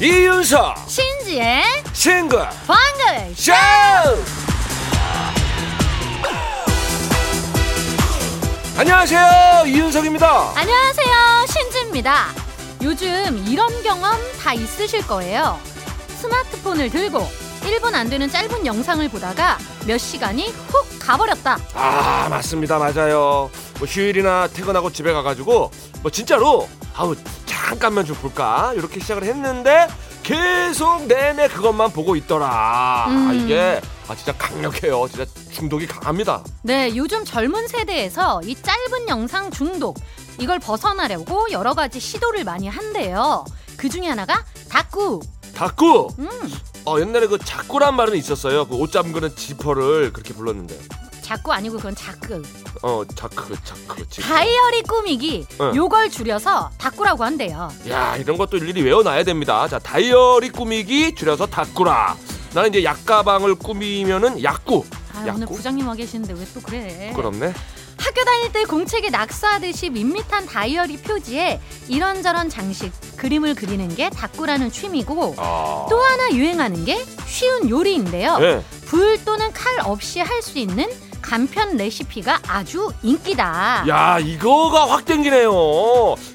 이윤석 신지의 싱글 방글 쇼! 안녕하세요 이윤석입니다. 안녕하세요 신지입니다. 요즘 이런 경험 다 있으실 거예요. 스마트폰을 들고 1분 안 되는 짧은 영상을 보다가 몇 시간이 훅 가버렸다. 아 맞습니다. 맞아요. 뭐 휴일이나 퇴근하고 집에 가가지고 뭐 진짜로 아우 잠깐만 좀 볼까? 이렇게 시작을 했는데 계속 내내 그것만 보고 있더라. 음. 아, 이게 아 진짜 강력해요. 진짜 중독이 강합니다. 네 요즘 젊은 세대에서 이 짧은 영상 중독 이걸 벗어나려고 여러 가지 시도를 많이 한대요. 그 중에 하나가 다꾸. 다꾸. 음, 어 옛날에 그 자꾸란 말은 있었어요 그 옷 잠그는 지퍼를 그렇게 불렀는데 자꾸 아니고 그건 자꾸 어 자크 자크 지퍼 다이어리 꾸미기 응. 요걸 줄여서 다꾸라고 한대요 야 이런 것도 일일이 외워놔야 됩니다. 자 다이어리 꾸미기 줄여서 다꾸라. 나는 이제 약가방을 꾸미면은 약구. 아, 오늘 약구? 부장님 와 계시는데 왜 또 그래 부끄럽네. 학교 다닐 때 공책에 낙서하듯이 밋밋한 다이어리 표지에 이런저런 장식 그림을 그리는 게 다꾸라는 취미고 아. 또 하나 유행하는 게 쉬운 요리인데요 네. 불 또는 칼 없이 할 수 있는 간편 레시피가 아주 인기다 야 이거가 확 땡기네요.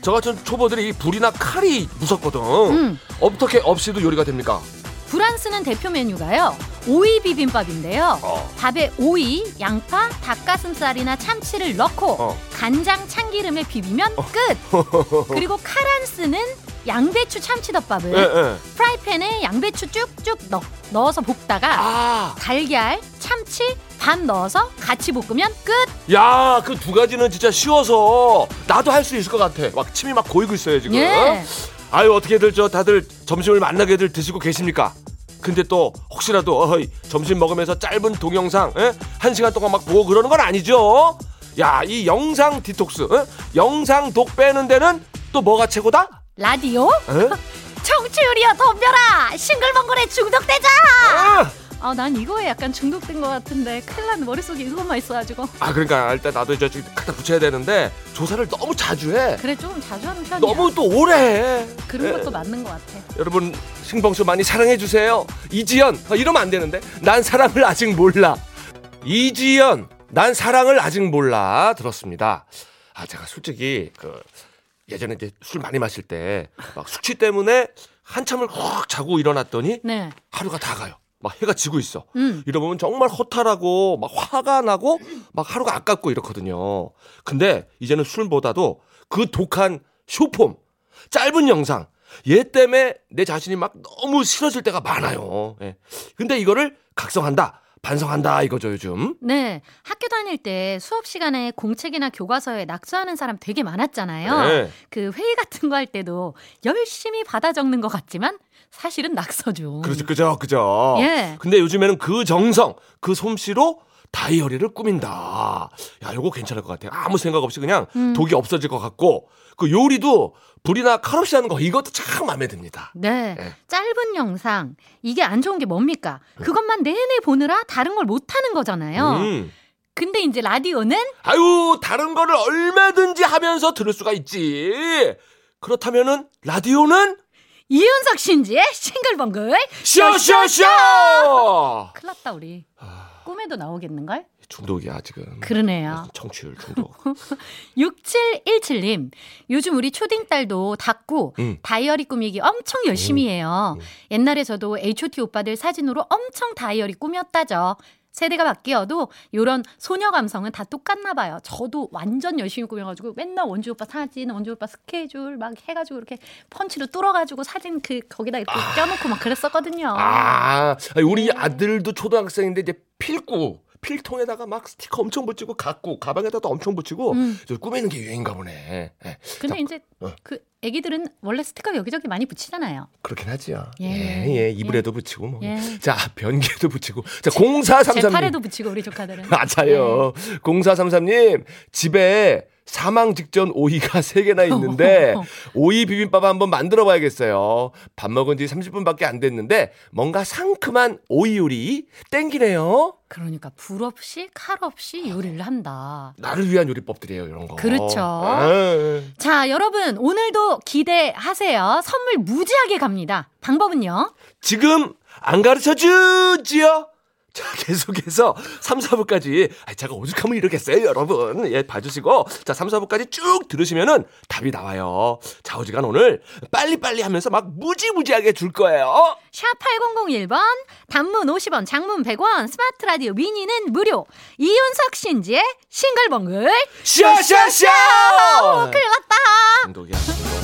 저 같은 초보들이 불이나 칼이 무섭거든. 음, 어떻게 없이도 요리가 됩니까? 프랑스는 대표 메뉴가요 오이 비빔밥인데요 어. 밥에 오이, 양파, 닭가슴살이나 참치를 넣고 어. 간장 참기름에 비비면 끝. 그리고 카란스는 양배추 참치덮밥을 예 예. 프라이팬에 양배추 쭉쭉 넣, 넣어서 볶다가 아. 달걀, 참치 반 넣어서 같이 볶으면 끝. 야 그 두 가지는 진짜 쉬워서 나도 할 수 있을 것 같아. 막 침이 막 고이고 있어요 지금. 예. 아유 어떻게들 저 다들 점심을 만나게들 드시고 계십니까? 근데 또 혹시라도 어이, 점심 먹으면서 짧은 동영상 에? 한 시간 동안 막 보고 그러는 건 아니죠? 야 이 영상 디톡스 에? 영상 독 빼는 데는 또 뭐가 최고다? 라디오? 에? 청취율이여 덤벼라. 싱글벙글에 중독되자. 아! 아, 난 이거에 약간 중독된 것 같은데 큰일 났네. 머릿속에 이것만 있어가지고. 아 그러니까 일단 나도 이제 좀 갖다 붙여야 되는데 조사를 너무 자주 해 그래 좀 자주 하는 편이야. 너무 또 오래 해 그런 예. 것도 맞는 것 같아. 여러분 신봉수 많이 사랑해 주세요. 이지연 아, 이러면 안 되는데 난 사랑을 아직 몰라. 이지연 난 사랑을 아직 몰라 들었습니다. 아 제가 솔직히 그 예전에 이제 술 많이 마실 때 막 숙취 때문에 한참을 확 자고 일어났더니 네. 하루가 다 가요. 막 해가 지고 있어. 음. 이러면 정말 허탈하고 막 화가 나고 막 하루가 아깝고 이렇거든요. 근데 이제는 술보다도 그 독한 쇼폼, 짧은 영상, 얘 때문에 내 자신이 막 너무 싫어질 때가 많아요. 예. 근데 이거를 각성한다, 반성한다 이거죠 요즘. 네. 학교 다닐 때 수업 시간에 공책이나 교과서에 낙서하는 사람 되게 많았잖아요. 네. 그 회의 같은 거 할 때도 열심히 받아 적는 것 같지만 사실은 낙서죠. 그렇죠, 그죠, 그죠. 예. 근데 요즘에는 그 정성, 그 솜씨로 다이어리를 꾸민다. 야, 요거 괜찮을 것 같아요. 아무 생각 없이 그냥 음. 독이 없어질 것 같고, 그 요리도 불이나 칼 없이 하는 거 이것도 참 마음에 듭니다. 네. 예. 짧은 영상. 이게 안 좋은 게 뭡니까? 그것만 내내 보느라 다른 걸 못 하는 거잖아요. 음. 근데 이제 라디오는 아유, 다른 거를 얼마든지 하면서 들을 수가 있지. 그렇다면은 라디오는 이윤석 신지의 싱글벙글. 쇼쇼쇼! 큰일 났다, 우리. 꿈에도 나오겠는걸? 중독이야 지금. 그러네요. 청취율 중독. 6717님, 요즘 우리 초딩 딸도 닦고 음. 다이어리 꾸미기 엄청 열심히 해요. 음. 옛날에 저도 H.O.T 오빠들 사진으로 엄청 다이어리 꾸몄다죠. 세대가 바뀌어도 요런 소녀 감성은 다 똑같나 봐요. 저도 완전 열심히 꾸며가지고 맨날 원주 오빠 사진, 원주 오빠 스케줄 막 해가지고 이렇게 펀치로 뚫어가지고 사진 그 거기다 이렇게 껴놓고 막 그랬었거든요. 아, 우리 네. 아들도 초등학생인데 이제 필구 필통에다가 막 스티커 엄청 붙이고 갖고 가방에다도 엄청 붙이고 음. 저 꾸미는 게 유행인가 보네. 예. 근데 자, 이제 어. 그 애기들은 원래 스티커 여기저기 많이 붙이잖아요. 그렇긴 하지요. 예. 예, 예, 이불에도 붙이고 뭐. 예. 자, 변기에도 붙이고. 자, 제 0433님. 팔에도 붙이고 우리 조카들은. 맞아요. 네. 0433님, 집에 사망 직전 오이가 3개나 있는데 오이 비빔밥 한번 만들어 봐야겠어요. 밥 먹은 지 30분밖에 안 됐는데 뭔가 상큼한 오이 요리 땡기네요. 그러니까 불 없이 칼 없이 요리를 한다. 나를 위한 요리법들이에요, 이런 거. 그렇죠. 아, 자, 여러분 오늘도 기대하세요. 선물 무지하게 갑니다. 방법은요? 지금 안 가르쳐 주지요? 자, 계속해서 3, 4부까지. 아, 제가 오죽하면 이러겠어요, 여러분. 예, 봐주시고. 자, 3, 4부까지 쭉 들으시면은 답이 나와요. 좌우지간 오늘 빨리빨리 하면서 막 무지무지하게 줄 거예요. 샵 8001번, 단문 50원, 장문 100원, 스마트 라디오 미니는 무료. 이윤석 신지의 싱글벙글. 샤샤샤! 큰일 났다. 중독이야, 중독.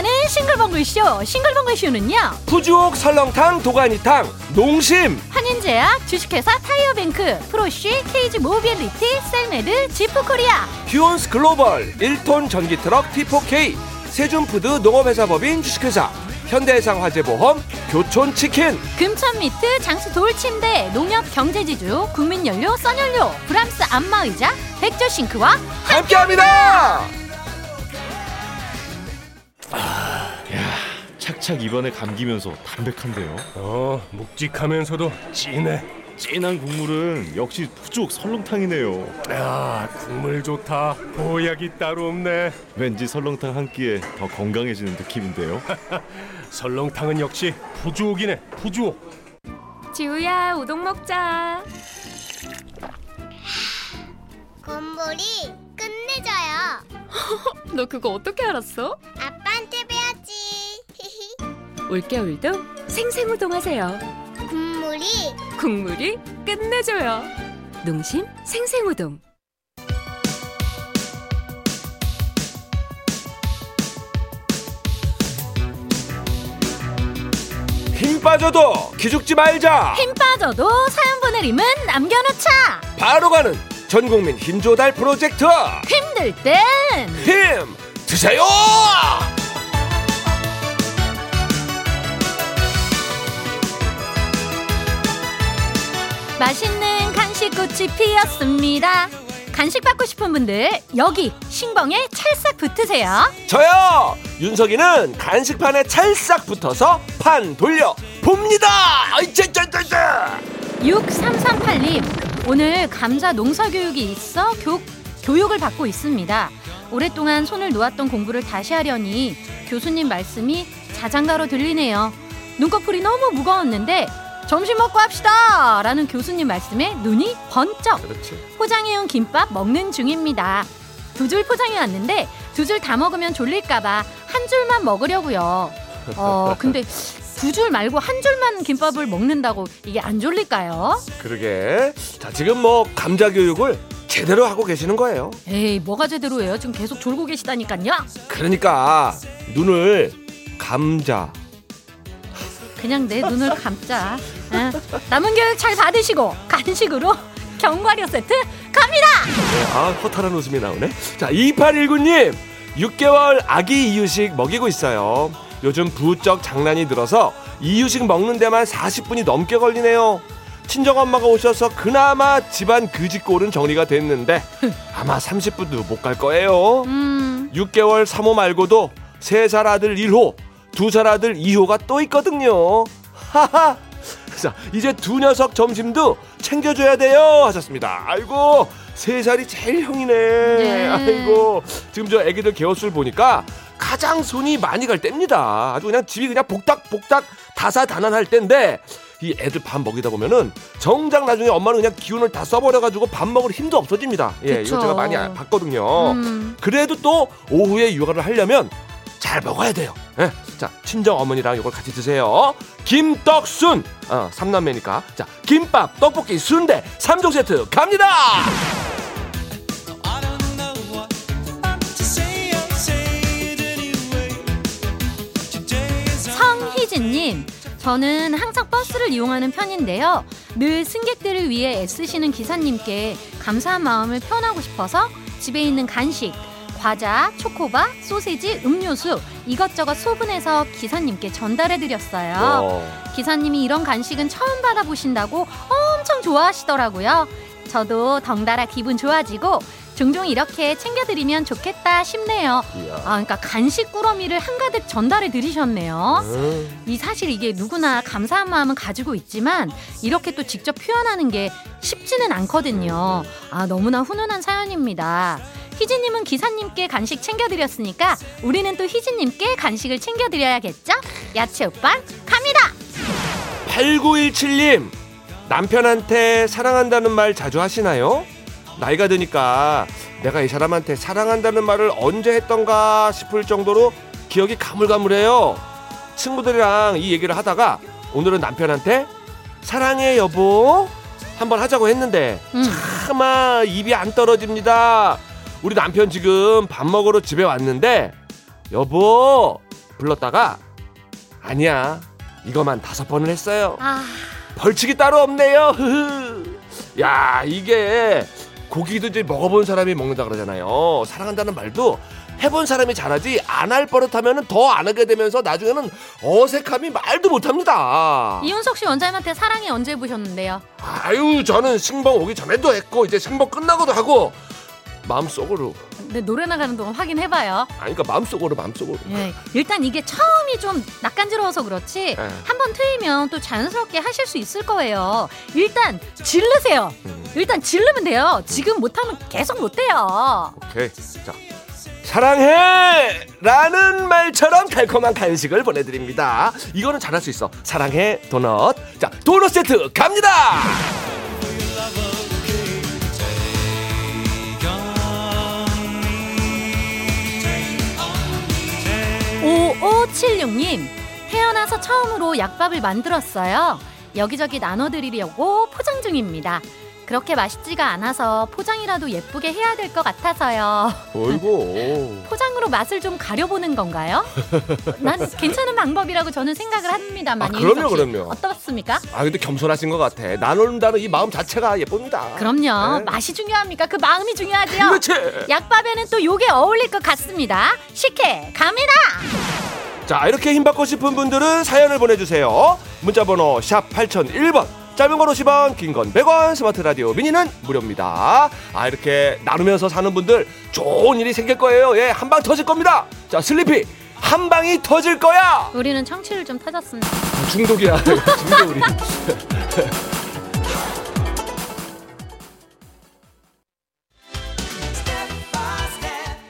소통하는 싱글벙글쇼. 싱글벙글쇼는요. 푸주옥 설렁탕 도가니탕 농심 한인제약, 주식회사 타이어뱅크, 프로쉬, 케이지 모빌리티, 셀메드, 지프코리아. 휴온스 글로벌 1톤 전기 트럭 T4K 세준푸드 농업회사법인 주식회사 현대해상 화재보험 교촌치킨 금천미트, 장수 돌침대, 농협 경제지주, 국민연료, 써연료, 브람스 안마의자, 백조싱크와 함께합니다. 착착 입안에 감기면서 담백한데요. 어, 묵직하면서도 진해. 진한 국물은 역시 푸죽 설렁탕이네요. 야, 국물 좋다. 보약이 따로 없네. 왠지 설렁탕 한 끼에 더 건강해지는 느낌인데요. 설렁탕은 역시 푸주옥이네. 푸주옥. 지우야 우동 먹자 곰돌이 끝내줘요. 너 그거 어떻게 알았어? 올겨울도 생생우동 하세요 국물이 국물이 끝내줘요 농심 생생우동 힘 빠져도 기죽지 말자. 힘 빠져도 사연 보내림은 남겨놓자. 바로 가는 전국민 힘 조달 프로젝트 힘들 땐 힘 드세요. 맛있는 간식꽃이 피었습니다. 간식 받고 싶은 분들 여기 신봉에 찰싹 붙으세요. 저요 윤석이는 간식판에 찰싹 붙어서 판 돌려 봅니다. 아이 짜짜짜짜. 6338님 오늘 감자 농사 교육이 있어 교, 교육을 받고 있습니다. 오랫동안 손을 놓았던 공부를 다시 하려니 교수님 말씀이 자장가로 들리네요. 눈꺼풀이 너무 무거웠는데 점심 먹고 합시다 라는 교수님 말씀에 눈이 번쩍 그렇지. 포장해온 김밥 먹는 중입니다. 두 줄 포장해 왔는데 두 줄 다 먹으면 졸릴까봐 한 줄만 먹으려고요. 어 근데 두 줄 말고 한 줄만 김밥을 먹는다고 이게 안 졸릴까요? 그러게. 자 지금 뭐 감자 교육을 제대로 하고 계시는 거예요. 에이 뭐가 제대로 해요? 지금 계속 졸고 계시다니까요. 그러니까 눈을 감자. 그냥 내 눈을 감자. 응. 남은 교육 잘 받으시고 간식으로 견과류 세트 갑니다. 네, 아 허탈한 웃음이 나오네. 자 2819님 6개월 아기 이유식 먹이고 있어요. 요즘 부쩍 장난이 늘어서 이유식 먹는 데만 40분이 넘게 걸리네요. 친정 엄마가 오셔서 그나마 집안 그짓골은 정리가 됐는데 아마 30분도 못 갈 거예요. 음 6개월 3호 말고도 3살 아들 1호, 2살 아들 2호가 또 있거든요. 하하. 자, 이제 두 녀석 점심도 챙겨줘야 돼요. 하셨습니다. 아이고, 3살이 제일 형이네. 네. 아이고, 지금 저 애기들 개월수를 보니까 가장 손이 많이 갈 때입니다. 아주 그냥 집이 그냥 복닥복닥 다사다난할 때인데 이 애들 밥 먹이다 보면은 정작 나중에 엄마는 그냥 기운을 다 써버려가지고 밥 먹을 힘도 없어집니다. 예, 그쵸. 이거 제가 많이 아- 봤거든요. 음. 그래도 또 오후에 육아를 하려면 잘 먹어야 돼요. 예. 자, 친정 어머니랑 이걸 같이 드세요. 김떡순. 어, 삼남매니까. 자, 김밥, 떡볶이, 순대, 삼종 세트 갑니다. 성희진님, 저는 항상 버스를 이용하는 편인데요. 늘 승객들을 위해 애쓰시는 기사님께 감사한 마음을 표현하고 싶어서 집에 있는 간식, 과자, 초코바, 소세지, 음료수 이것저것 소분해서 기사님께 전달해 드렸어요. 어, 기사님이 이런 간식은 처음 받아보신다고 엄청 좋아하시더라고요. 저도 덩달아 기분 좋아지고 종종 이렇게 챙겨드리면 좋겠다 싶네요. 아, 그러니까 간식 꾸러미를 한가득 전달해 드리셨네요. 음. 이 사실 이게 누구나 감사한 마음은 가지고 있지만 이렇게 또 직접 표현하는 게 쉽지는 않거든요. 아, 너무나 훈훈한 사연입니다. 희진님은 기사님께 간식 챙겨드렸으니까 우리는 또 희진님께 간식을 챙겨드려야겠죠? 야채 오빵 갑니다! 8917님 남편한테 사랑한다는 말 자주 하시나요? 나이가 드니까 내가 이 사람한테 사랑한다는 말을 언제 했던가 싶을 정도로 기억이 가물가물해요. 친구들이랑 이 얘기를 하다가 오늘은 남편한테 사랑해 여보 한번 하자고 했는데 음. 차마 입이 안 떨어집니다. 우리 남편 지금 밥 먹으러 집에 왔는데 여보 불렀다가 아니야 이거만 다섯 번을 했어요. 아, 벌칙이 따로 없네요. 흐흐. 야 이게 고기도 이제 먹어본 사람이 먹는다 그러잖아요. 사랑한다는 말도 해본 사람이 잘하지 안 할 버릇하면 더 안 하게 되면서 나중에는 어색함이 말도 못합니다. 이윤석 씨 원장님한테 사랑해 언제 보셨는데요? 아유 저는 신봉 오기 전에도 했고 이제 신봉 끝나고도 하고 마음속으로 근데 노래 나가는 동안 확인해봐요. 아니 그러니까 마음속으로 마음속으로 예, 일단 이게 처음이 좀 낯간지러워서 그렇지 예. 한번 트이면 또 자연스럽게 하실 수 있을 거예요. 일단 질르세요. 음. 일단 질르면 돼요. 지금 못하면 계속 못해요. 오케이 자 사랑해 라는 말처럼 달콤한 간식을 보내드립니다 이거는 잘할 수 있어 사랑해 도넛 자 도넛 세트 갑니다 5576님, 태어나서 처음으로 약밥을 만들었어요. 여기저기 나눠드리려고 포장 중입니다. 그렇게 맛있지가 않아서 포장이라도 예쁘게 해야 될 것 같아서요. 어이구 포장으로 맛을 좀 가려보는 건가요? 난 괜찮은 방법이라고 저는 생각을 합니다만. 아, 그럼요. 그럼요. 어떻습니까? 아 근데 겸손하신 것 같아 나눈다는 이 마음 자체가 예쁩니다 그럼요. 네. 맛이 중요합니까? 그 마음이 중요하죠. 그렇지 약밥에는 또 요게 어울릴 것 같습니다. 식혜 갑니다. 자 이렇게 힘받고 싶은 분들은 사연을 보내주세요 문자번호 샵 8001번 짧은 건 50원 긴 건 100원 스마트 라디오 미니는 무료입니다 아 이렇게 나누면서 사는 분들 좋은 일이 생길 거예요 예 한 방 터질 겁니다 자 슬리피 한 방이 터질 거야 우리는 청취율 좀 터졌습니다. 아, 중독이야 중독 우리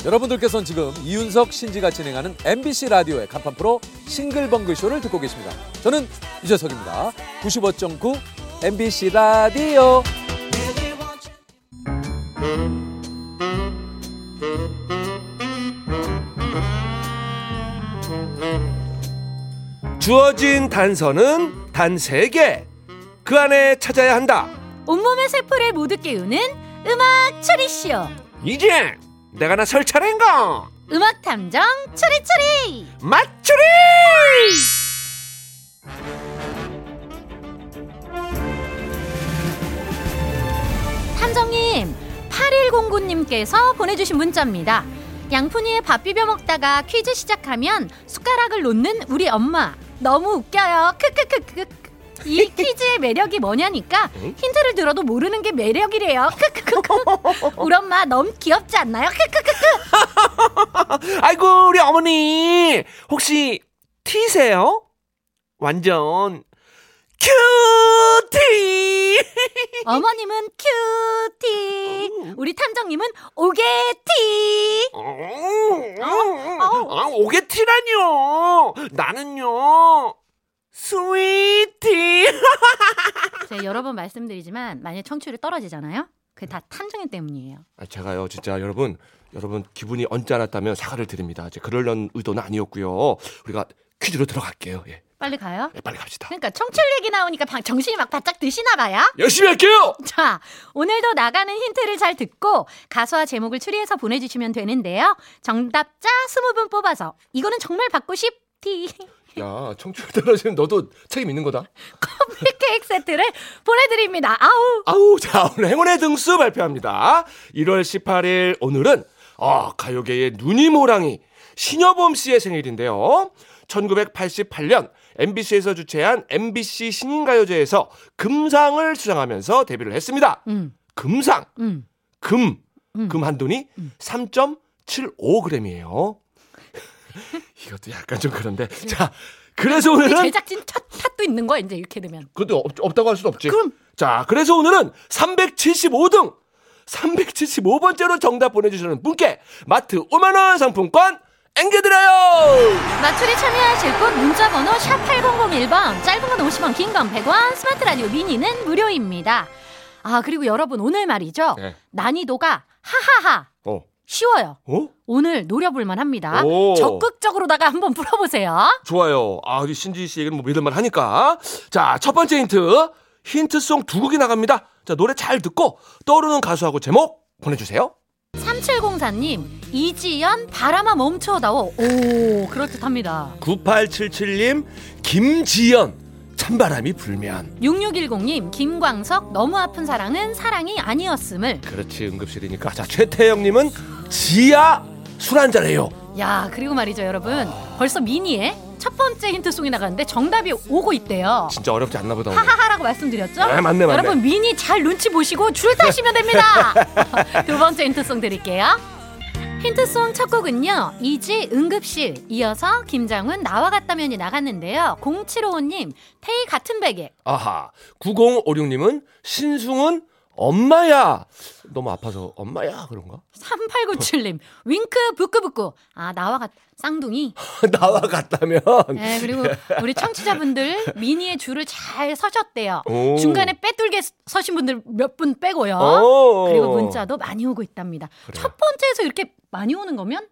여러분들께서는 지금 이윤석 신지가 진행하는 MBC 라디오의 간판 프로 싱글벙글 쇼를 듣고 계십니다. 저는 유재석입니다. 95.9 MBC 라디오. 주어진 단서는 단 세 개 그 안에 찾아야 한다 온몸의 세포를 모두 깨우는 음악 추리쇼. 이제 내가 나 설 차례인가 음악 탐정 추리추리. 맞추리 8109님께서 보내주신 문자입니다. 양푼이에 밥 비벼 먹다가 퀴즈 시작하면 숟가락을 놓는 우리 엄마. 너무 웃겨요. 크크크크. 이 퀴즈의 매력이 뭐냐니까 힌트를 들어도 모르는 게 매력이래요. 크크크크. 우리 엄마 너무 귀엽지 않나요? 크크크크. 아이고 우리 어머니 혹시 T세요? 완전 cutie. 어머님은 cutie. 우리 탐정님은 오게티. 아, 오게티라뇨. 나는요 sweetie. 제가 여러 번 말씀드리지만 만약 청취율이 떨어지잖아요. 그게 다 탐정님 때문이에요. 아, 제가요 진짜 여러분 여러분 기분이 언짢았다면 사과를 드립니다. 이제 그러려는 의도는 아니었고요. 우리가 퀴즈로 들어갈게요. 예, 빨리 가요. 예, 빨리 갑시다 그러니까 청취율 얘기 나오니까 방- 정신이 막 바짝 드시나 봐요. 열심히 할게요 자, 오늘도 나가는 힌트를 잘 듣고 가수와 제목을 추리해서 보내주시면 되는데요. 정답자 20분 뽑아서 이거는 정말 받고 싶티 야 청취율 떨어지면 너도 책임 있는 거다 커피 케이크 세트를 보내드립니다. 아우 아우 자 오늘 행운의 등수 발표합니다 1월 18일 오늘은 아 가요계의 눈이 모랑이 신여범 씨의 생일인데요 1988년 MBC에서 주최한 MBC 신인가요제에서 금상을 수상하면서 데뷔를 했습니다 음, 금상 음. 금 음. 금 한돈이 3.75g이에요. 이것도 약간 좀 그런데. 자, 그래서 오늘은 제작진 탓, 탓도 있는 거야 이제 이렇게 되면. 그것도 없, 없다고 할 수도 없지. 그럼. 자, 그래서 오늘은 375등 375번째로 정답 보내주시는 분께 마트 5만 원 상품권 앵겨드려요! 마출에 참여하실 곳 문자번호 샵 8001번 짧은 건 50원 긴 건 100원 스마트 라디오 미니는 무료입니다. 아 그리고 여러분 오늘 말이죠. 네. 난이도가 하하하 어, 쉬워요. 어? 오늘 노려볼만 합니다. 오. 적극적으로다가 한번 풀어보세요. 좋아요. 아, 우리 신지 씨 얘기는 뭐 믿을만 하니까. 자, 첫 번째 힌트. 힌트송 두 곡이 나갑니다. 자, 노래 잘 듣고 떠오르는 가수하고 제목 보내주세요. 3704님 이지연 바람아 멈춰다오. 오 그럴듯합니다. 9877님, 김지연, 찬바람이 불면. 6610님 김광석 너무 아픈 사랑은 사랑이 아니었음을. 그렇지, 응급실이니까. 자, 최태영님은 지아 술 한잔 해요. 야 그리고 말이죠 여러분 벌써 미니에 첫 번째 힌트송이 나갔는데 정답이 오고 있대요. 진짜 어렵지 않나 보다. 오늘. 하하하라고 말씀드렸죠? 네, 맞네, 맞네. 여러분 미니 잘 눈치 보시고 줄 타시면 됩니다. 두 번째 힌트송 드릴게요. 힌트송 첫 곡은요. 이지 응급실 이어서 김장훈 나와 같다면이 나갔는데요. 0755님 테이 같은 베개 아하. 9056님은 신승은 엄마야. 너무 아파서 엄마야 그런가? 3897님 윙크 부끄부끄 아 나와 같 쌍둥이 나와 같다면. 네, 그리고 우리 청취자분들 미니의 줄을 잘 서셨대요. 오. 중간에 빼돌게 서신 분들 몇 분 빼고요. 오. 그리고 문자도 많이 오고 있답니다. 첫 번째에서 이렇게 많이 오는 거면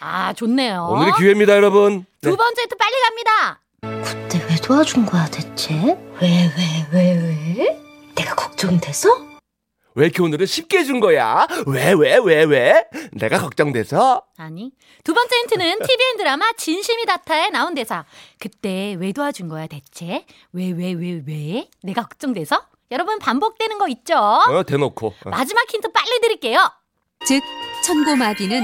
아 좋네요. 오늘의 기회입니다, 여러분. 네. 두 번째 또 빨리 갑니다. 그때 왜 도와준 거야 대체? 왜 왜 왜 왜, 내가 걱정돼서? 왜 이렇게 오늘은 쉽게 준 거야? 왜, 왜, 왜, 왜? 내가 걱정돼서? 아니 두 번째 힌트는 TVN 드라마 진심이 닿다에 나온 대사. 그때 왜 도와준 거야 대체? 왜 왜 왜 왜, 내가 걱정돼서? 여러분 반복되는 거 있죠? 어, 대놓고. 어. 마지막 힌트 빨리 드릴게요. 즉 천고마비는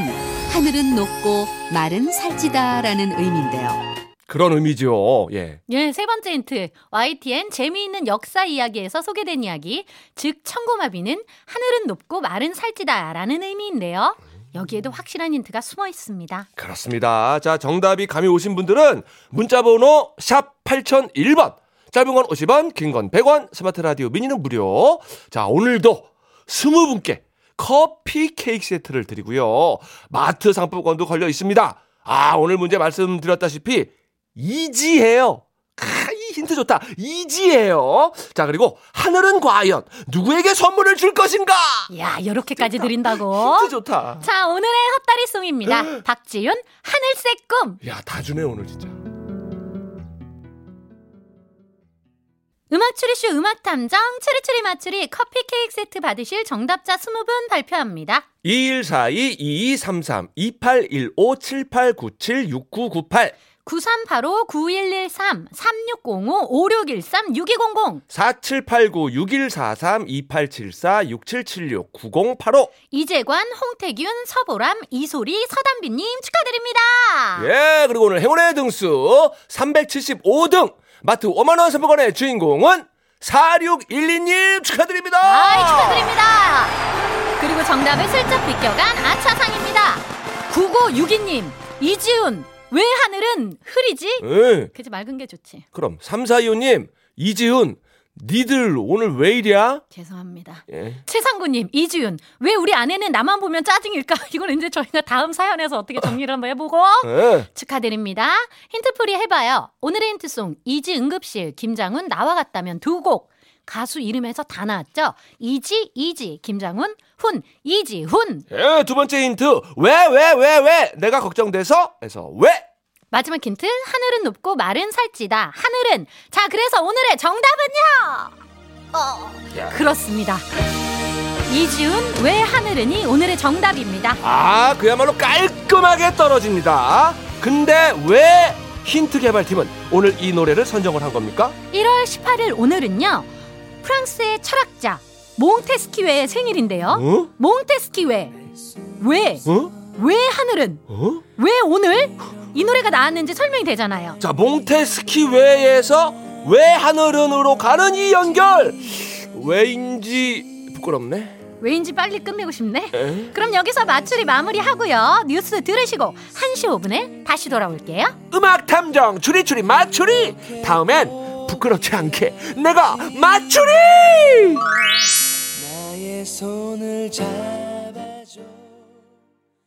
하늘은 높고 말은 살찌다라는 의미인데요. 그런 의미죠. 예. 예, 세 번째 힌트. YTN 재미있는 역사 이야기에서 소개된 이야기. 즉, 청고마비는 하늘은 높고 말은 살찌다 라는 의미인데요. 여기에도 확실한 힌트가 숨어 있습니다. 그렇습니다. 자, 정답이 감이 오신 분들은 문자번호 샵 8001번. 짧은 건 50원, 긴 건 100원, 스마트 라디오 미니는 무료. 자, 오늘도 20분께 커피 케이크 세트를 드리고요. 마트 상품권도 걸려 있습니다. 아, 오늘 문제 말씀드렸다시피 이지해요. 크, 이 힌트 좋다. 이지해요. 자, 그리고 하늘은 과연 누구에게 선물을 줄 것인가? 야, 이렇게까지 드린다고. 힌트 좋다. 자, 오늘의 헛다리송입니다. 박지윤, 하늘색 꿈. 야, 다 주네, 오늘 진짜. 음악 추리쇼 음악 탐정, 추리추리 맞추리 커피 케이크 세트 받으실 정답자 20분 발표합니다. 2142-2233-2815-7897-6998 9385-9113-3605-5613-6200 4789-6143-2874-6776-9085 이재관, 홍태균, 서보람, 이소리, 서담비님 축하드립니다. 예, 그리고 오늘 행운의 등수 375등 마트 5만원 상품권의 주인공은 4612님 축하드립니다. 아이, 축하드립니다. 그리고 정답을 슬쩍 비껴간 아차상입니다. 9962님, 이지훈, 왜 하늘은 흐리지? 예, 그치, 맑은 게 좋지. 그럼 3425님, 이지훈, 니들 오늘 왜 이랴? 죄송합니다. 예. 최상구님, 이지훈, 왜 우리 아내는 나만 보면 짜증일까? 이건 이제 저희가 다음 사연에서 어떻게 정리를 한번 해보고. 예. 축하드립니다. 힌트풀이 해봐요. 오늘의 힌트송, 이지 응급실, 김장훈, 나와 같다면 두 곡. 가수 이름에서 다 나왔죠? 이지, 이지, 김장훈, 훈, 이지훈. 예, 두 번째 힌트. 왜, 왜, 왜, 왜? 내가 걱정돼서? 해서 왜? 마지막 힌트, 하늘은 높고 말은 살찌다. 하늘은. 자, 그래서 오늘의 정답은요! 어, 그렇습니다. 이지훈, 왜 하늘은이 오늘의 정답입니다. 아, 그야말로 깔끔하게 떨어집니다. 근데 왜 힌트 개발팀은 오늘 이 노래를 선정을 한 겁니까? 1월 18일 오늘은요, 프랑스의 철학자, 몽테스키웨의 생일인데요. 어? 몽테스키웨. 왜? 어? 왜 하늘은? 어? 왜 오늘? 이 노래가 나왔는지 설명이 되잖아요. 자, 몽테스키 외에서 왜 하늘은으로 가는 이 연결? 왜인지 부끄럽네. 왠지 빨리 끝내고 싶네. 그럼 여기서 맞추리 마무리하고요. 뉴스 들으시고 1시 5분에 다시 돌아올게요. 음악 탐정 추리추리 맞추리 다음엔 부끄럽지 않게 내가 나의 손을 잡아줘